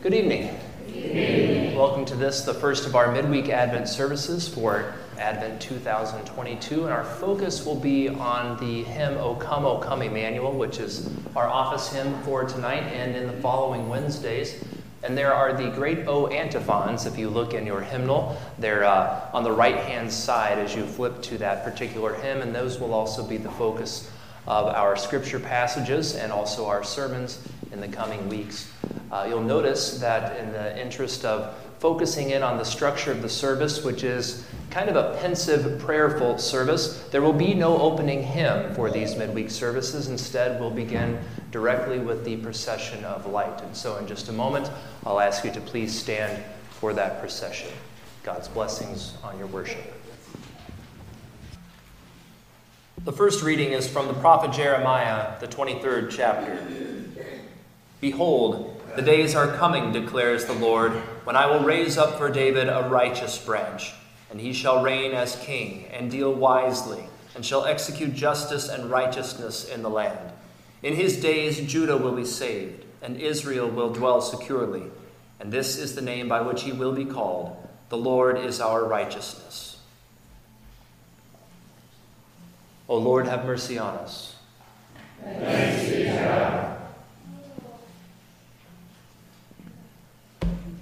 Good evening. Welcome to this, the first of our midweek Advent services for Advent 2022. And our focus will be on the hymn O Come, O Come Emmanuel, which is our office hymn for tonight and in the following Wednesdays. And there are the great O antiphons, if you look in your hymnal. They're uh, on the right hand side as you flip to that particular hymn, and those will also be the focus of our scripture passages and also our sermons in the coming weeks. Uh, you'll notice that in the interest of focusing in on the structure of the service, which is kind of a pensive, prayerful service, there will be no opening hymn for these midweek services. Instead, we'll begin directly with the procession of light. And so, in just a moment, I'll ask you to please stand for that procession. God's blessings on your worship. The first reading is from the prophet Jeremiah, the 23rd chapter. Behold, the days are coming, declares the Lord, when I will raise up for David a righteous branch, and he shall reign as king, and deal wisely, and shall execute justice and righteousness in the land. In his days Judah will be saved, and Israel will dwell securely. And this is the name by which he will be called The Lord is our righteousness. O Lord, have mercy on us.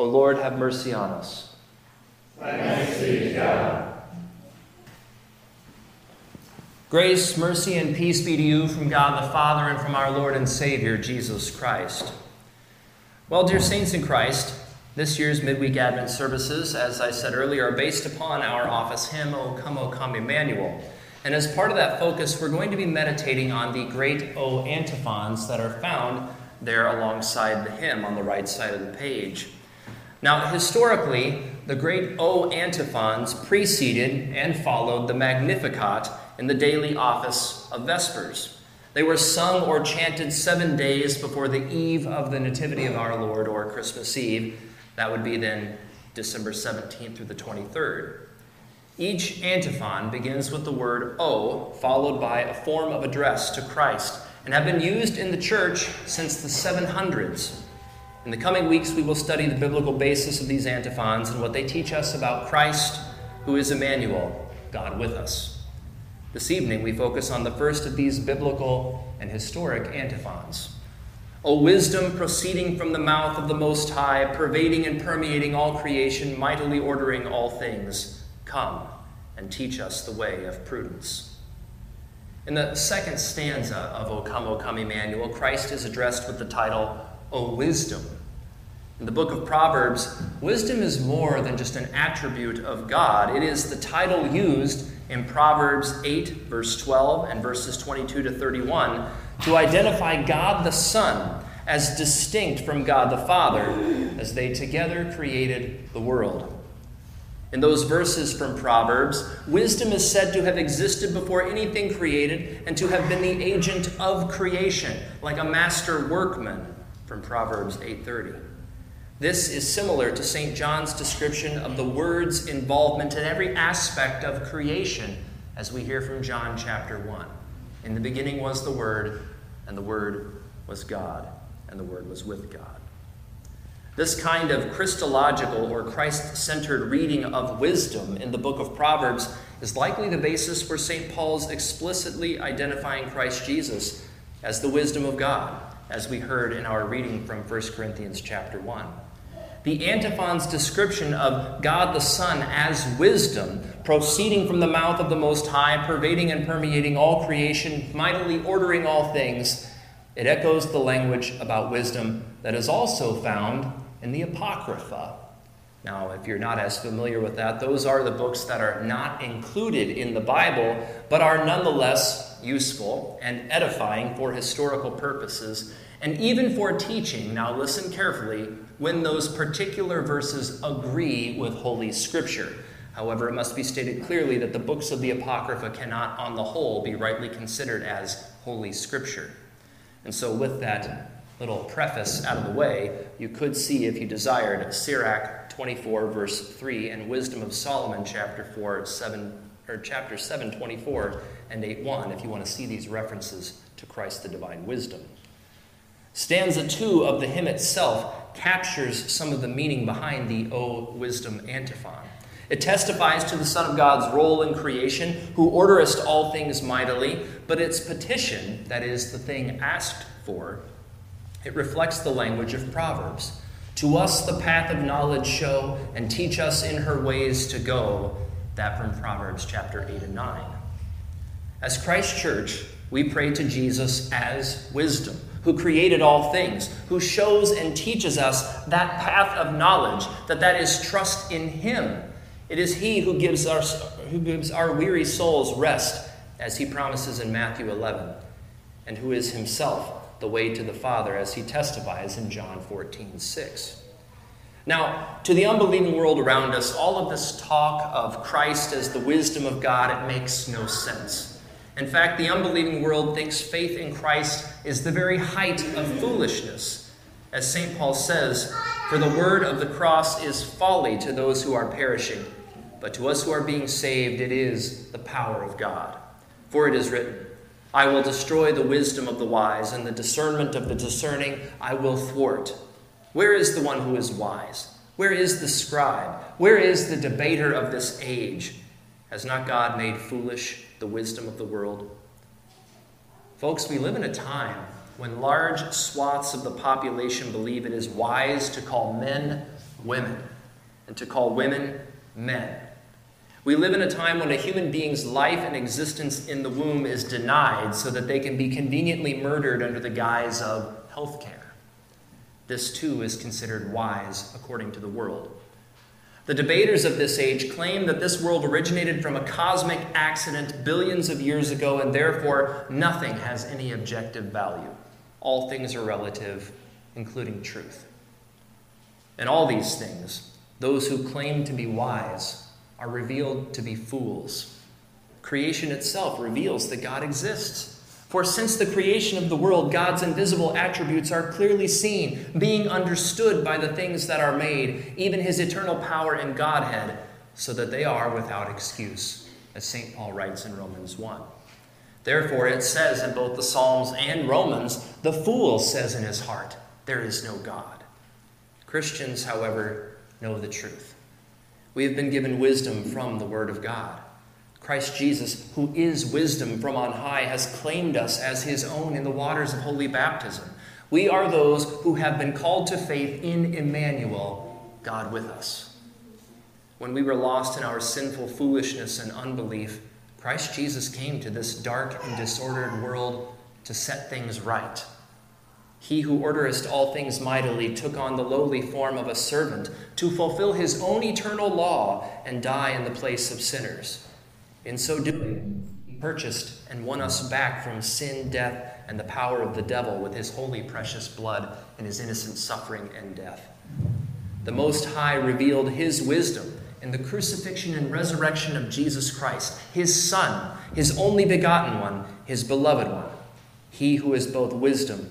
O Lord, have mercy on us. Grace, mercy, and peace be to you from God the Father and from our Lord and Savior, Jesus Christ. Well, dear saints in Christ, this year's midweek Advent services, as I said earlier, are based upon our office hymn, O Come, O Come Emmanuel. And as part of that focus, we're going to be meditating on the great O antiphons that are found there alongside the hymn on the right side of the page. Now, historically, the great O antiphons preceded and followed the Magnificat in the daily office of Vespers. They were sung or chanted seven days before the eve of the Nativity of our Lord or Christmas Eve, that would be then December 17th through the 23rd. Each antiphon begins with the word O, followed by a form of address to Christ, and have been used in the church since the 700s. In the coming weeks, we will study the biblical basis of these antiphons and what they teach us about Christ, who is Emmanuel, God with us. This evening, we focus on the first of these biblical and historic antiphons. O wisdom proceeding from the mouth of the Most High, pervading and permeating all creation, mightily ordering all things, come and teach us the way of prudence. In the second stanza of O Come, O Come, Emmanuel, Christ is addressed with the title, O Wisdom. In the book of Proverbs, wisdom is more than just an attribute of God. It is the title used in Proverbs 8, verse 12, and verses 22 to 31 to identify God the Son as distinct from God the Father as they together created the world. In those verses from Proverbs, wisdom is said to have existed before anything created and to have been the agent of creation, like a master workman from Proverbs 8:30. This is similar to St. John's description of the word's involvement in every aspect of creation, as we hear from John chapter 1. In the beginning was the Word, and the Word was God, and the Word was with God. This kind of Christological or Christ centered reading of wisdom in the book of Proverbs is likely the basis for St. Paul's explicitly identifying Christ Jesus as the wisdom of God, as we heard in our reading from 1 Corinthians chapter 1. The antiphon's description of God the Son as wisdom, proceeding from the mouth of the Most High, pervading and permeating all creation, mightily ordering all things, it echoes the language about wisdom that is also found in the Apocrypha. Now, if you're not as familiar with that, those are the books that are not included in the Bible, but are nonetheless useful and edifying for historical purposes and even for teaching, now listen carefully, when those particular verses agree with Holy Scripture. However, it must be stated clearly that the books of the Apocrypha cannot, on the whole, be rightly considered as Holy Scripture. And so, with that little preface out of the way, you could see, if you desired, Sirach 24, verse 3, and Wisdom of Solomon, chapter 4, 7, or chapter 7, 24, and 8, 1, if you want to see these references to Christ the divine wisdom. Stanza 2 of the hymn itself captures some of the meaning behind the O Wisdom antiphon. It testifies to the Son of God's role in creation, who orderest all things mightily, but its petition, that is, the thing asked for, it reflects the language of Proverbs. To us the path of knowledge show, and teach us in her ways to go. That from Proverbs chapter 8 and 9. As Christ Church, we pray to Jesus as wisdom, who created all things, who shows and teaches us that path of knowledge, that that is trust in him it is He who gives, our, who gives our weary souls rest, as He promises in Matthew 11, and who is Himself the way to the Father, as He testifies in John 14 6. Now, to the unbelieving world around us, all of this talk of Christ as the wisdom of God, it makes no sense. In fact, the unbelieving world thinks faith in Christ is the very height of foolishness. As St. Paul says, For the word of the cross is folly to those who are perishing but to us who are being saved, it is the power of God. For it is written, I will destroy the wisdom of the wise, and the discernment of the discerning I will thwart. Where is the one who is wise? Where is the scribe? Where is the debater of this age? Has not God made foolish the wisdom of the world? Folks, we live in a time when large swaths of the population believe it is wise to call men women and to call women men. We live in a time when a human being's life and existence in the womb is denied so that they can be conveniently murdered under the guise of health care. This too is considered wise according to the world. The debaters of this age claim that this world originated from a cosmic accident billions of years ago and therefore nothing has any objective value. All things are relative, including truth. And all these things, those who claim to be wise are revealed to be fools. Creation itself reveals that God exists. For since the creation of the world, God's invisible attributes are clearly seen, being understood by the things that are made, even his eternal power and Godhead, so that they are without excuse, as St. Paul writes in Romans 1. Therefore, it says in both the Psalms and Romans, the fool says in his heart, There is no God. Christians, however, know the truth. We have been given wisdom from the Word of God. Christ Jesus, who is wisdom from on high, has claimed us as his own in the waters of holy baptism. We are those who have been called to faith in Emmanuel, God with us. When we were lost in our sinful foolishness and unbelief, Christ Jesus came to this dark and disordered world to set things right. He who orderest all things mightily took on the lowly form of a servant to fulfill his own eternal law and die in the place of sinners. In so doing, he purchased and won us back from sin, death, and the power of the devil with his holy, precious blood and his innocent suffering and death. The Most High revealed his wisdom in the crucifixion and resurrection of Jesus Christ, his Son, his only begotten one, his beloved one, he who is both wisdom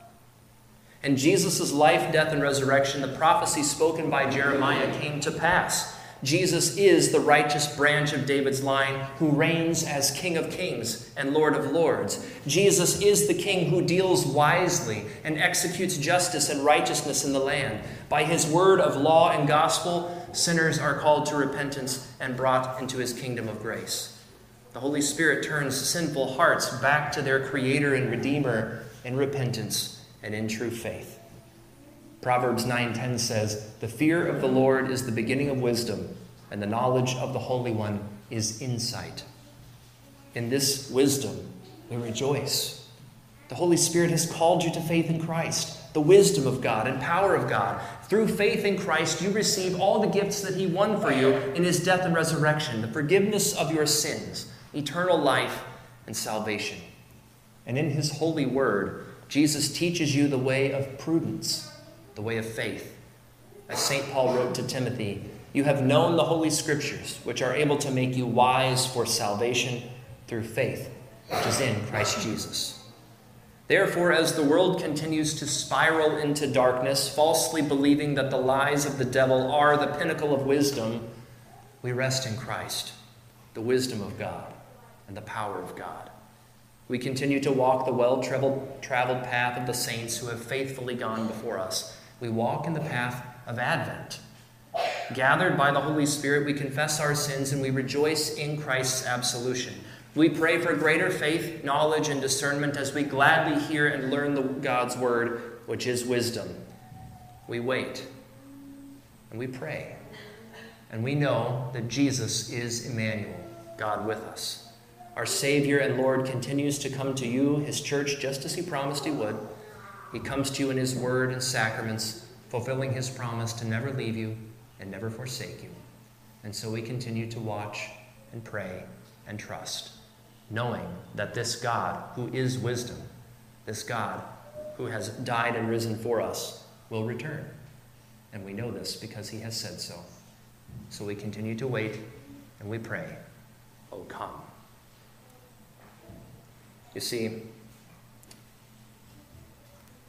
In Jesus' life, death, and resurrection, the prophecy spoken by Jeremiah came to pass. Jesus is the righteous branch of David's line who reigns as King of kings and Lord of lords. Jesus is the King who deals wisely and executes justice and righteousness in the land. By his word of law and gospel, sinners are called to repentance and brought into his kingdom of grace. The Holy Spirit turns sinful hearts back to their Creator and Redeemer in repentance and in true faith. Proverbs 9:10 says, "The fear of the Lord is the beginning of wisdom, and the knowledge of the Holy One is insight." In this wisdom, we rejoice. The Holy Spirit has called you to faith in Christ, the wisdom of God and power of God. Through faith in Christ, you receive all the gifts that He won for you in His death and resurrection the forgiveness of your sins, eternal life, and salvation. And in His holy word, Jesus teaches you the way of prudence, the way of faith. As St. Paul wrote to Timothy, you have known the Holy Scriptures, which are able to make you wise for salvation through faith which is in Christ Jesus. Therefore, as the world continues to spiral into darkness, falsely believing that the lies of the devil are the pinnacle of wisdom, we rest in Christ, the wisdom of God and the power of God. We continue to walk the well traveled path of the saints who have faithfully gone before us. We walk in the path of Advent. Gathered by the Holy Spirit, we confess our sins and we rejoice in Christ's absolution. We pray for greater faith, knowledge, and discernment as we gladly hear and learn the, God's word, which is wisdom. We wait and we pray. And we know that Jesus is Emmanuel, God with us. Our Savior and Lord continues to come to you, His church, just as He promised He would. He comes to you in His word and sacraments, fulfilling His promise to never leave you and never forsake you. And so we continue to watch and pray and trust knowing that this God, who is wisdom, this God who has died and risen for us, will return. And we know this because he has said so. So we continue to wait and we pray, Oh, come. You see,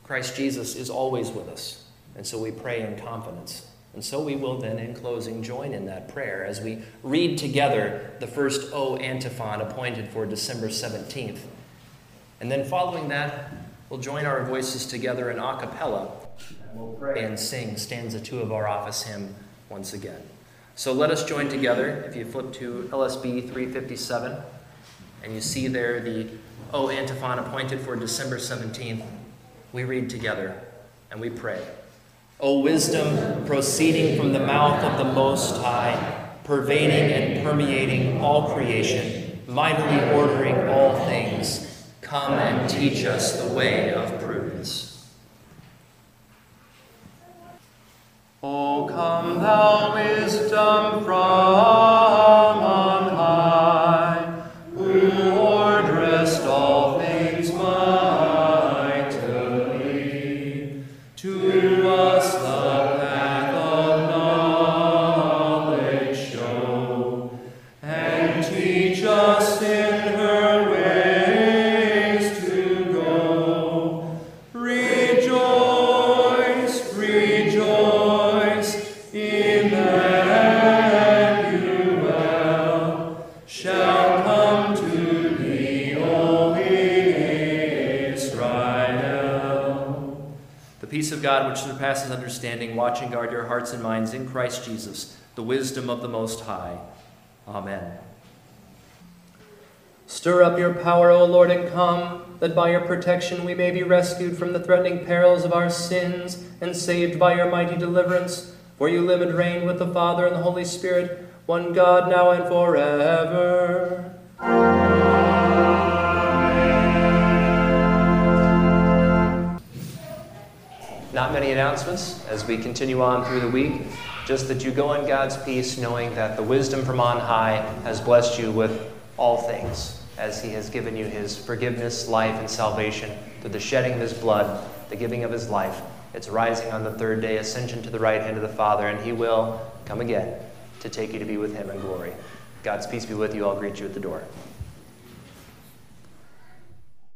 Christ Jesus is always with us, and so we pray in confidence. And so we will then, in closing, join in that prayer as we read together the first O antiphon appointed for December 17th. And then following that, we'll join our voices together in a cappella and we'll and sing stanza two of our office hymn once again. So let us join together. If you flip to LSB 357 and you see there the O antiphon appointed for December 17th, we read together and we pray. O wisdom proceeding from the mouth of the Most High, pervading and permeating all creation, mightily ordering all things, come and teach us the way of prudence. O come, thou wisdom from understanding, watch and guard your hearts and minds in Christ Jesus, the wisdom of the Most High. Amen. Stir up your power, O Lord, and come, that by your protection we may be rescued from the threatening perils of our sins and saved by your mighty deliverance. For you live and reign with the Father and the Holy Spirit, one God, now and forever. Not many announcements as we continue on through the week, just that you go in God's peace, knowing that the wisdom from on high has blessed you with all things, as He has given you His forgiveness, life, and salvation through the shedding of His blood, the giving of His life, its rising on the third day, ascension to the right hand of the Father, and He will come again to take you to be with Him in glory. God's peace be with you. I'll greet you at the door.